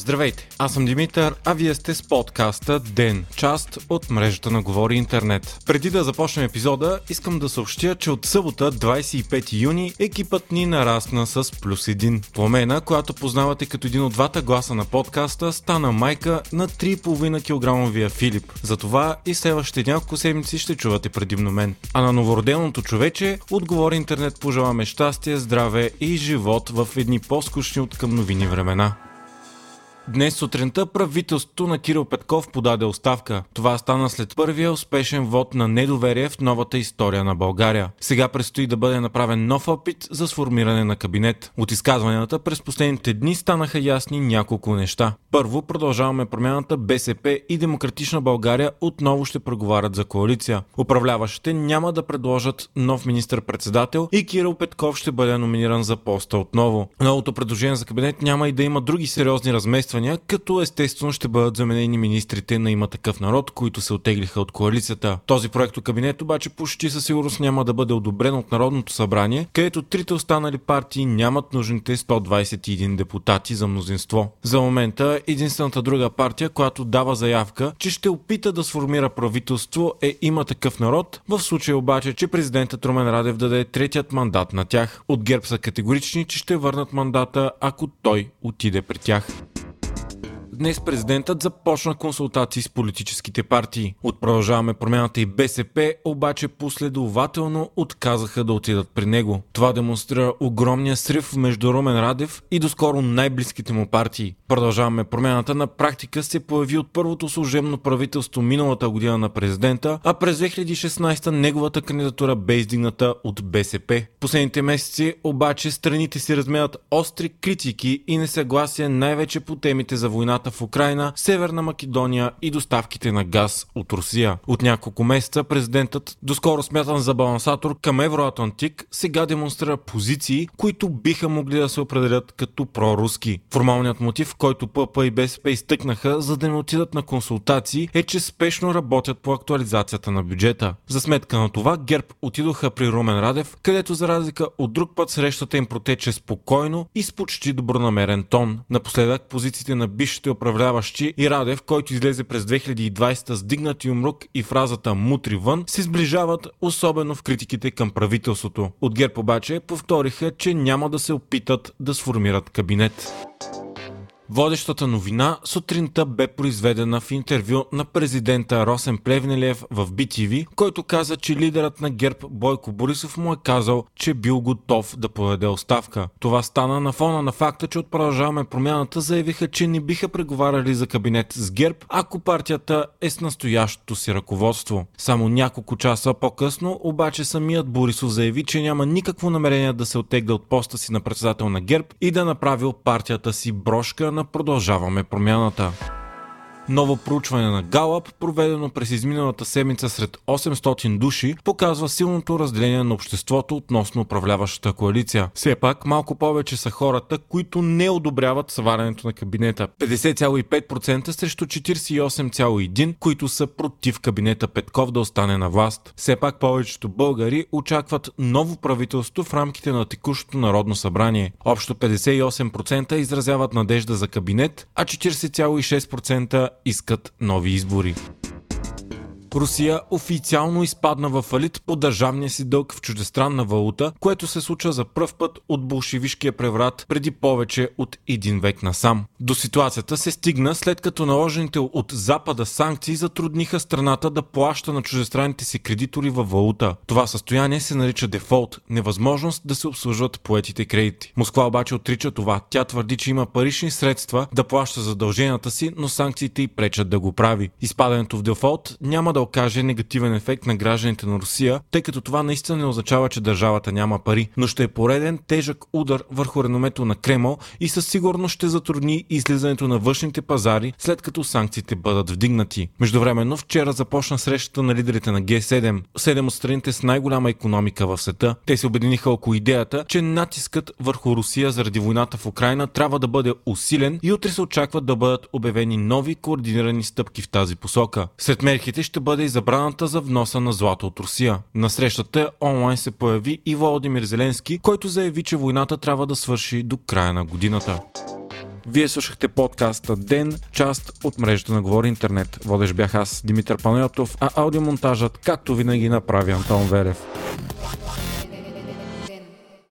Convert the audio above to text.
Здравейте, аз съм Димитър, а вие сте с подкаста ДЕН, част от мрежата на Говори Интернет. Преди да започнем епизода, искам да съобщя, че от събота, 25 юни, екипът ни нарасна с плюс един. Пламена, която познавате като един от двата гласа на подкаста, стана майка на 3,5 кг Филип. Затова и следващите няколко седмици ще чувате предимно мен. А на новороденото човече, отговори интернет пожелаваме щастие, здраве и живот в едни по-скучни от към новини времена. Днес сутринта правителството на Кирил Петков подаде оставка. Това стана след първия успешен вод на недоверие в новата история на България. Сега предстои да бъде направен нов опит за сформиране на кабинет. От изказванията през последните дни станаха ясни няколко неща. Първо, продължаваме промяната БСП и Демократична България отново ще преговарят за коалиция. Управляващите няма да предложат нов министр-председател и Кирил Петков ще бъде номиниран за поста отново. Новото предложение за кабинет няма и да има други сериозни размествания размествания, като естествено ще бъдат заменени министрите на има такъв народ, които се отеглиха от коалицията. Този проект кабинет обаче почти със сигурност няма да бъде одобрен от Народното събрание, където трите останали партии нямат нужните 121 депутати за мнозинство. За момента единствената друга партия, която дава заявка, че ще опита да сформира правителство е има такъв народ, в случай обаче, че президентът Румен Радев даде третият мандат на тях. От ГЕРБ са категорични, че ще върнат мандата, ако той отиде при тях днес президентът започна консултации с политическите партии. От продължаваме промяната и БСП, обаче последователно отказаха да отидат при него. Това демонстрира огромния срив между Румен Радев и доскоро най-близките му партии. Продължаваме промяната на практика се появи от първото служебно правителство миналата година на президента, а през 2016 неговата кандидатура бе издигната от БСП. Последните месеци обаче страните си размерят остри критики и несъгласие най-вече по темите за войната войната в Украина, Северна Македония и доставките на газ от Русия. От няколко месеца президентът, доскоро смятан за балансатор към Евроатлантик, сега демонстрира позиции, които биха могли да се определят като проруски. Формалният мотив, който ПП и БСП изтъкнаха, за да не отидат на консултации, е, че спешно работят по актуализацията на бюджета. За сметка на това, ГЕРБ отидоха при Румен Радев, където за разлика от друг път срещата им протече спокойно и с почти добронамерен тон. Напоследък позициите на бившите управляващи и Радев, който излезе през 2020 с дигнати умрук и фразата мутри вън, се сближават особено в критиките към правителството. От ГЕРБ обаче повториха, че няма да се опитат да сформират кабинет. Водещата новина сутринта бе произведена в интервю на президента Росен Плевнелев в BTV, който каза, че лидерът на ГЕРБ Бойко Борисов му е казал, че бил готов да поведе оставка. Това стана на фона на факта, че от продължаваме промяната заявиха, че не биха преговаряли за кабинет с ГЕРБ, ако партията е с настоящото си ръководство. Само няколко часа по-късно обаче самият Борисов заяви, че няма никакво намерение да се оттегля от поста си на председател на ГЕРБ и да направил партията си брошка на на Продължаваме промяната. Ново проучване на Галап, проведено през изминалата седмица сред 800 души, показва силното разделение на обществото относно управляващата коалиция. Все пак малко повече са хората, които не одобряват сварянето на кабинета. 50,5% срещу 48,1%, които са против кабинета Петков да остане на власт. Все пак повечето българи очакват ново правителство в рамките на текущото Народно събрание. Общо 58% изразяват надежда за кабинет, а 40,6% искат нови избори. Русия официално изпадна в фалит по държавния си дълг в чуждестранна валута, което се случва за пръв път от болшевишкия преврат преди повече от един век насам. До ситуацията се стигна след като наложените от Запада санкции затрудниха страната да плаща на чуждестранните си кредитори във валута. Това състояние се нарича дефолт, невъзможност да се обслужват поетите кредити. Москва обаче отрича това. Тя твърди, че има парични средства да плаща задълженията си, но санкциите й пречат да го прави. Изпадането в дефолт няма да да окаже негативен ефект на гражданите на Русия, тъй като това наистина не означава, че държавата няма пари, но ще е пореден тежък удар върху реномето на Кремъл и със сигурност ще затрудни излизането на външните пазари, след като санкциите бъдат вдигнати. Междувременно вчера започна срещата на лидерите на Г7, седем от страните с най-голяма економика в света. Те се обединиха около идеята, че натискът върху Русия заради войната в Украина трябва да бъде усилен и утре се очакват да бъдат обявени нови координирани стъпки в тази посока. Сред мерките ще бъде бъде и забраната за вноса на злато от Русия. На срещата онлайн се появи и Володимир Зеленски, който заяви, че войната трябва да свърши до края на годината. Вие слушахте подкаста Ден, част от мрежата на Говори Интернет. Водеж бях аз, Димитър Панайотов, а аудиомонтажът, както винаги, направи Антон Велев.